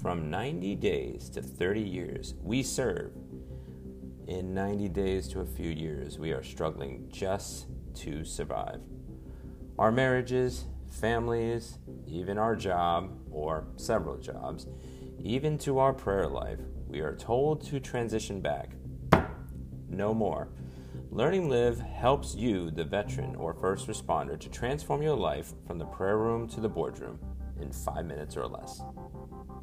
From 90 days to 30 years, we serve. In 90 days to a few years, we are struggling just to survive. Our marriages, families, even our job or several jobs, even to our prayer life, we are told to transition back. No more. Learn & Live helps you, the veteran or first responder, to transform your life from the prayer room to the boardroom in five minutes or less.